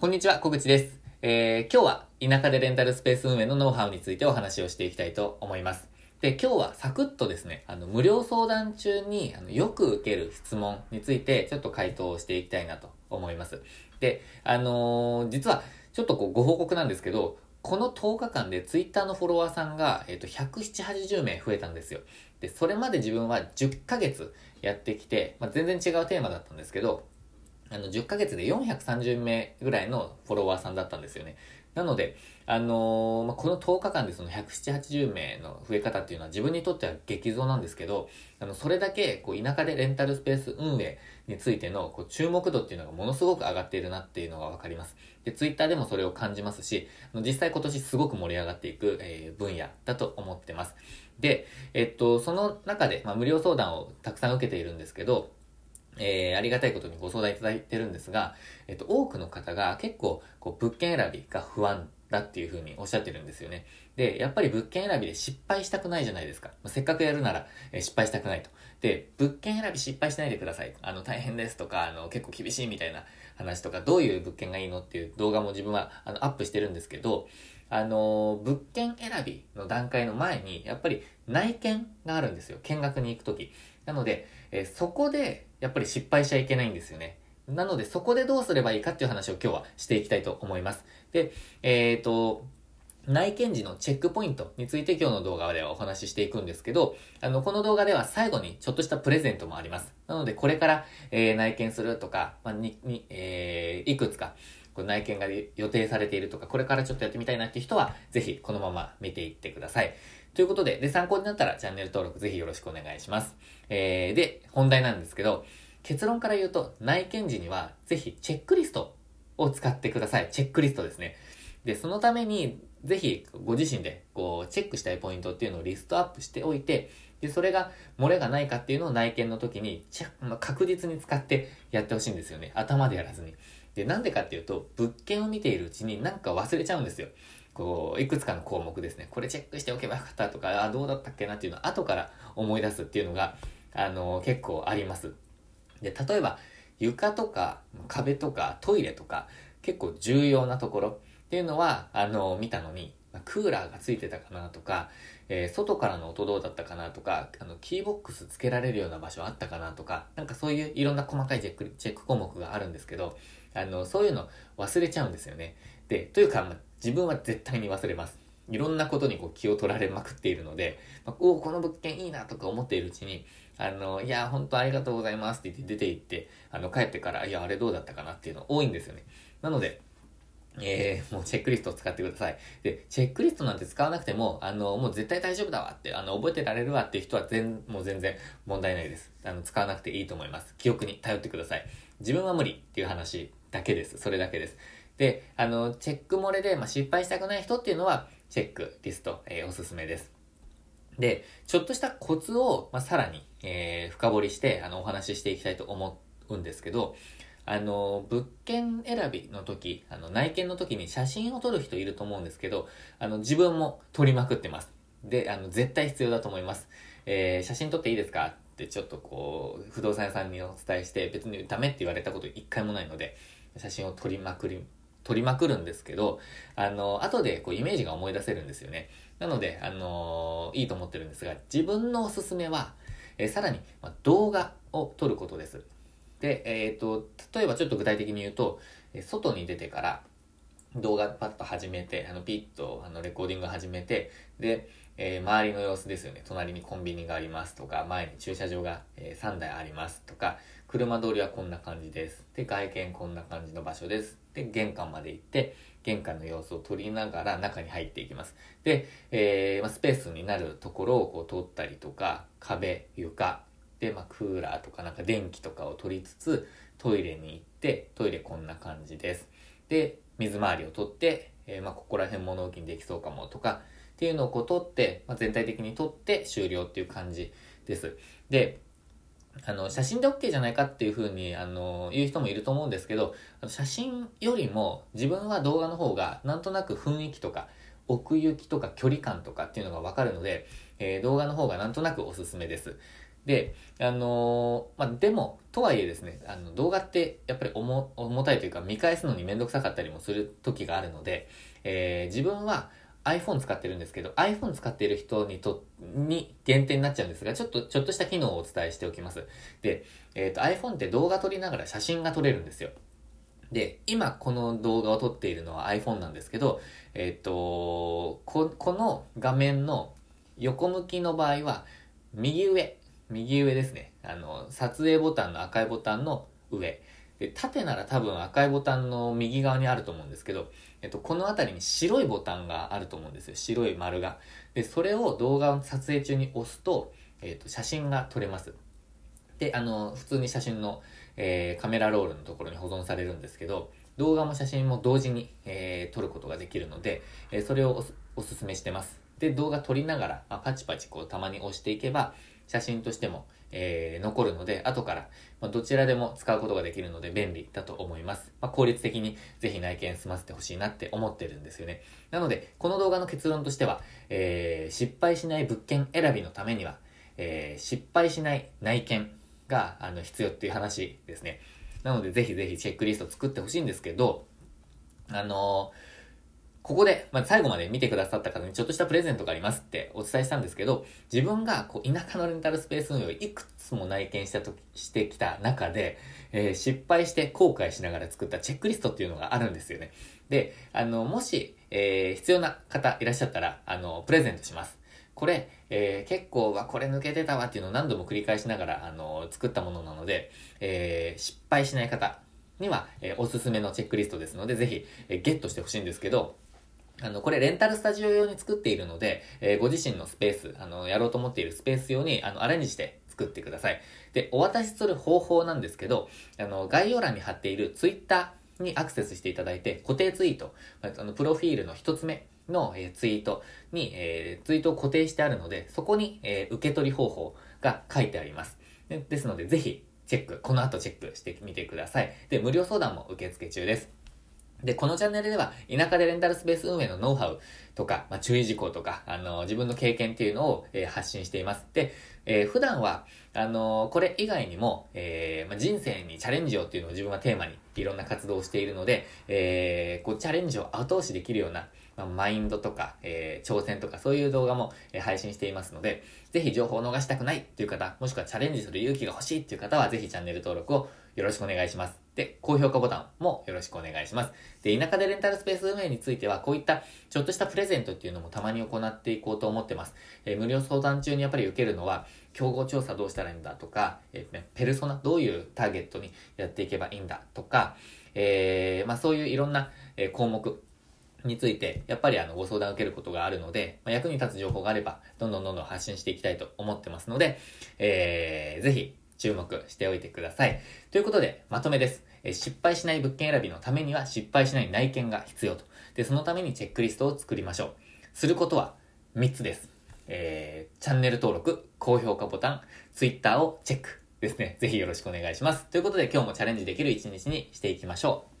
こんにちは、小口です。えー、今日は田舎でレンタルスペース運営のノウハウについてお話をしていきたいと思います。で、今日はサクッとですね、あの、無料相談中にあのよく受ける質問についてちょっと回答をしていきたいなと思います。で、あのー実はちょっとこうご報告なんですけど、この10日間でツイッターのフォロワーさんが、えっ、と、1780名増えたんですよ。で、それまで自分は10ヶ月やってきて、まあ、全然違うテーマだったんですけど、あの、10ヶ月で430名ぐらいのフォロワーさんだったんですよね。なので、あのーまあ、この10日間でその170、80名の増え方っていうのは自分にとっては激増なんですけど、あの、それだけ、こう、田舎でレンタルスペース運営についての、こう、注目度っていうのがものすごく上がっているなっていうのがわかります。で、ツイッターでもそれを感じますし、あの実際今年すごく盛り上がっていく、えー分野だと思ってます。で、えっと、その中で、まあ、無料相談をたくさん受けているんですけど、えーありがたいことにご相談いただいてるんですが、えっと、多くの方が結構、こう、物件選びが不安だっていうふうにおっしゃってるんですよね。で、やっぱり物件選びで失敗したくないじゃないですか。まあせっかくやるなら、えー失敗したくないと。で、物件選び失敗しないでください。あの、大変ですとか、あの、結構厳しいみたいな話とか、どういう物件がいいのっていう動画も自分は、あの、アップしてるんですけど、あの、物件選びの段階の前に、やっぱり内見があるんですよ。見学に行くとき。なので、えーそこで、やっぱり失敗しちゃいけないんですよね。なので、そこでどうすればいいかっていう話を今日はしていきたいと思います。で、えっ、と、内見時のチェックポイントについて今日の動画ではお話ししていくんですけど、あの、この動画では最後にちょっとしたプレゼントもあります。なので、これから、えー内見するとか、まあ、に、に、えーいくつか、こう内見が予定されているとか、これからちょっとやってみたいなっていう人は、ぜひこのまま見ていってください。ということで、で、参考になったらチャンネル登録ぜひよろしくお願いします。えー、で、本題なんですけど、結論から言うと、内見時には、ぜひチェックリストを使ってください。チェックリストですね。で、そのために、ぜひ、ご自身で、こう、チェックしたいポイントっていうのをリストアップしておいて、で、それが、漏れがないかっていうのを内見の時に、ちゃまあ確実に使ってやってほしいんですよね。頭でやらずに。で、なんでかっていうと、物件を見ているうちになんか忘れちゃうんですよ。こう、いくつかの項目ですね。これチェックしておけばよかったとか、あ、どうだったっけなっていうのを後から思い出すっていうのが、あの、結構あります。で、例えば、床とか壁とかトイレとか結構重要なところっていうのは、あの、見たのに、クーラーがついてたかなとか、えー外からの音どうだったかなとか、あの、キーボックスつけられるような場所あったかなとか、なんかそういういろんな細かいチェック、チェック項目があるんですけど、あの、そういうの忘れちゃうんですよね。で、というか、まあ自分は絶対に忘れます。いろんなことにこう気を取られまくっているので、まあ、おお、この物件いいなとか思っているうちに、あの、いや、本当ありがとうございますって言って出て行って、あの、帰ってから、いや、あれどうだったかなっていうの多いんですよね。なので、えー、もうチェックリストを使ってください。で、チェックリストなんて使わなくても、あの、もう絶対大丈夫だわって、あの、覚えてられるわっていう人は全、もう全然問題ないです。あの、使わなくていいと思います。記憶に頼ってください。自分は無理っていう話だけです。それだけです。で、あの、チェック漏れで、まあ、失敗したくない人っていうのは、チェックリスト、えーおすすめです。で、ちょっとしたコツを、まあ、さらに、えー深掘りして、あの、お話ししていきたいと思うんですけど、あの、物件選びの時、あの、内見の時に写真を撮る人いると思うんですけど、あの、自分も撮りまくってます。で、あの、絶対必要だと思います。えー写真撮っていいですか？ってちょっとこう、不動産屋さんにお伝えして、別にダメって言われたこと一回もないので、写真を撮りまくり、撮りまくるんですけど、あの、後でこうイメージが思い出せるんですよね。なので、あのいいと思ってるんですが、自分のおすすめは、えーさらに、まあ動画を撮ることです。で、えっ、と、例えばちょっと具体的に言うと、えー外に出てから動画パッと始めて、あの、ピッとあのレコーディング始めて、で、えー周りの様子ですよね。隣にコンビニがありますとか、前に駐車場が、えー3台ありますとか、車通りはこんな感じです。で、外見こんな感じの場所です。で、玄関まで行って、玄関の様子を撮りながら中に入っていきます。で、えーま、スペースになるところをこう撮ったりとか、壁、床、で、まあ、クーラーとかなんか電気とかを取りつつ、トイレに行って、トイレこんな感じです。で、水回りを取って、えーまあ、ここら辺物置にできそうかもとか、っていうのをこう取って、まあ、全体的に取って終了っていう感じです。で、あの、写真で OK じゃないかっていうふうに、あの、言う人もいると思うんですけど、写真よりも自分は動画の方がなんとなく雰囲気とか奥行きとか距離感とかっていうのがわかるので、えー動画の方がなんとなくおすすめです。で、あのー、まあ、でも、とはいえですね、あの、動画ってやっぱり重重たいというか見返すのにめんどくさかったりもする時があるので、えー、自分は iPhone 使ってるんですけど、iPhone 使ってる人にと、に限定になっちゃうんですが、ちょっと、ちょっとした機能をお伝えしておきます。で、えっ、ー、と iPhone って動画撮りながら写真が撮れるんですよ。で、今この動画を撮っているのは iPhone なんですけど、えっ、ー、と、こ、この画面の横向きの場合は、右上、右上ですね。あの、撮影ボタンの赤いボタンの上。で、縦なら多分赤いボタンの右側にあると思うんですけど、えっと、この辺りに白いボタンがあると思うんですよ。白い丸が。で、それを動画を撮影中に押すと、えっと、写真が撮れます。で、あの、普通に写真の、えー、カメラロールのところに保存されるんですけど、動画も写真も同時に、えー、撮ることができるので、えー、それをおすすめしてます。で、動画撮りながら、まあ、パチパチこうたまに押していけば、写真としても、えー、残るので、後から、まあ、どちらでも使うことができるので便利だと思います。まあ、効率的にぜひ内見済ませてほしいなって思ってるんですよね。なので、この動画の結論としては、えー、失敗しない物件選びのためには、えー、失敗しない内見があの必要っていう話ですね。なので、ぜひぜひチェックリスト作ってほしいんですけど、あのーここで、まあ、最後まで見てくださった方にちょっとしたプレゼントがありますってお伝えしたんですけど、自分がこう田舎のレンタルスペース運営をいくつも内見したとしてきた中で、えー、失敗して後悔しながら作ったチェックリストっていうのがあるんですよね。で、あの、もし、えー、必要な方いらっしゃったら、あの、プレゼントします。これ、えー、結構はこれ抜けてたわっていうのを何度も繰り返しながら、あの、作ったものなので、えー、失敗しない方には、えー、おすすめのチェックリストですので、ぜひ、えー、ゲットしてほしいんですけど、あの、これレンタルスタジオ用に作っているので、えー、ご自身のスペース、あの、やろうと思っているスペース用に、あの、アレンジして作ってください。で、お渡しする方法なんですけど、あの、概要欄に貼っているツイッターにアクセスしていただいて、固定ツイート、あの、プロフィールの一つ目の、えー、ツイートに、えー、ツイートを固定してあるので、そこに、え、受け取り方法が書いてあります。でですので、ぜひ、チェック、この後チェックしてみてください。で、無料相談も受付中です。で、このチャンネルでは、田舎でレンタルスペース運営のノウハウとか、まあ、注意事項とか、あの、自分の経験っていうのを、えー、発信しています。で、えー、普段は、あのこれ以外にも、えー、まあ、人生にチャレンジをっていうのを自分はテーマにいろんな活動をしているので、えこう、チャレンジを後押しできるような、まあ、マインドとか、え挑戦とか、そういう動画も、え配信していますので、ぜひ情報を逃したくないっていう方、もしくはチャレンジする勇気が欲しいっていう方は、ぜひチャンネル登録をよろしくお願いします。で、高評価ボタンもよろしくお願いします。で、田舎でレンタルスペース運営については、こういったちょっとしたプレゼントっていうのもたまに行っていこうと思ってます。えー、無料相談中にやっぱり受けるのは、競合調査どうしたらいいんだとか、えー、ペルソナどういうターゲットにやっていけばいいんだとか、えー、まあそういういろんなえ項目について、やっぱりあの、ご相談を受けることがあるので、まあ、役に立つ情報があれば、どんどんどんどん発信していきたいと思ってますので、えー、ぜひ、注目しておいてください。ということで、まとめです。え失敗しない物件選びのためには失敗しない内見が必要と。で、そのためにチェックリストを作りましょう。することは3つです。えー、チャンネル登録、高評価ボタン、Twitter をチェックですね。ぜひよろしくお願いします。ということで今日もチャレンジできる一日にしていきましょう。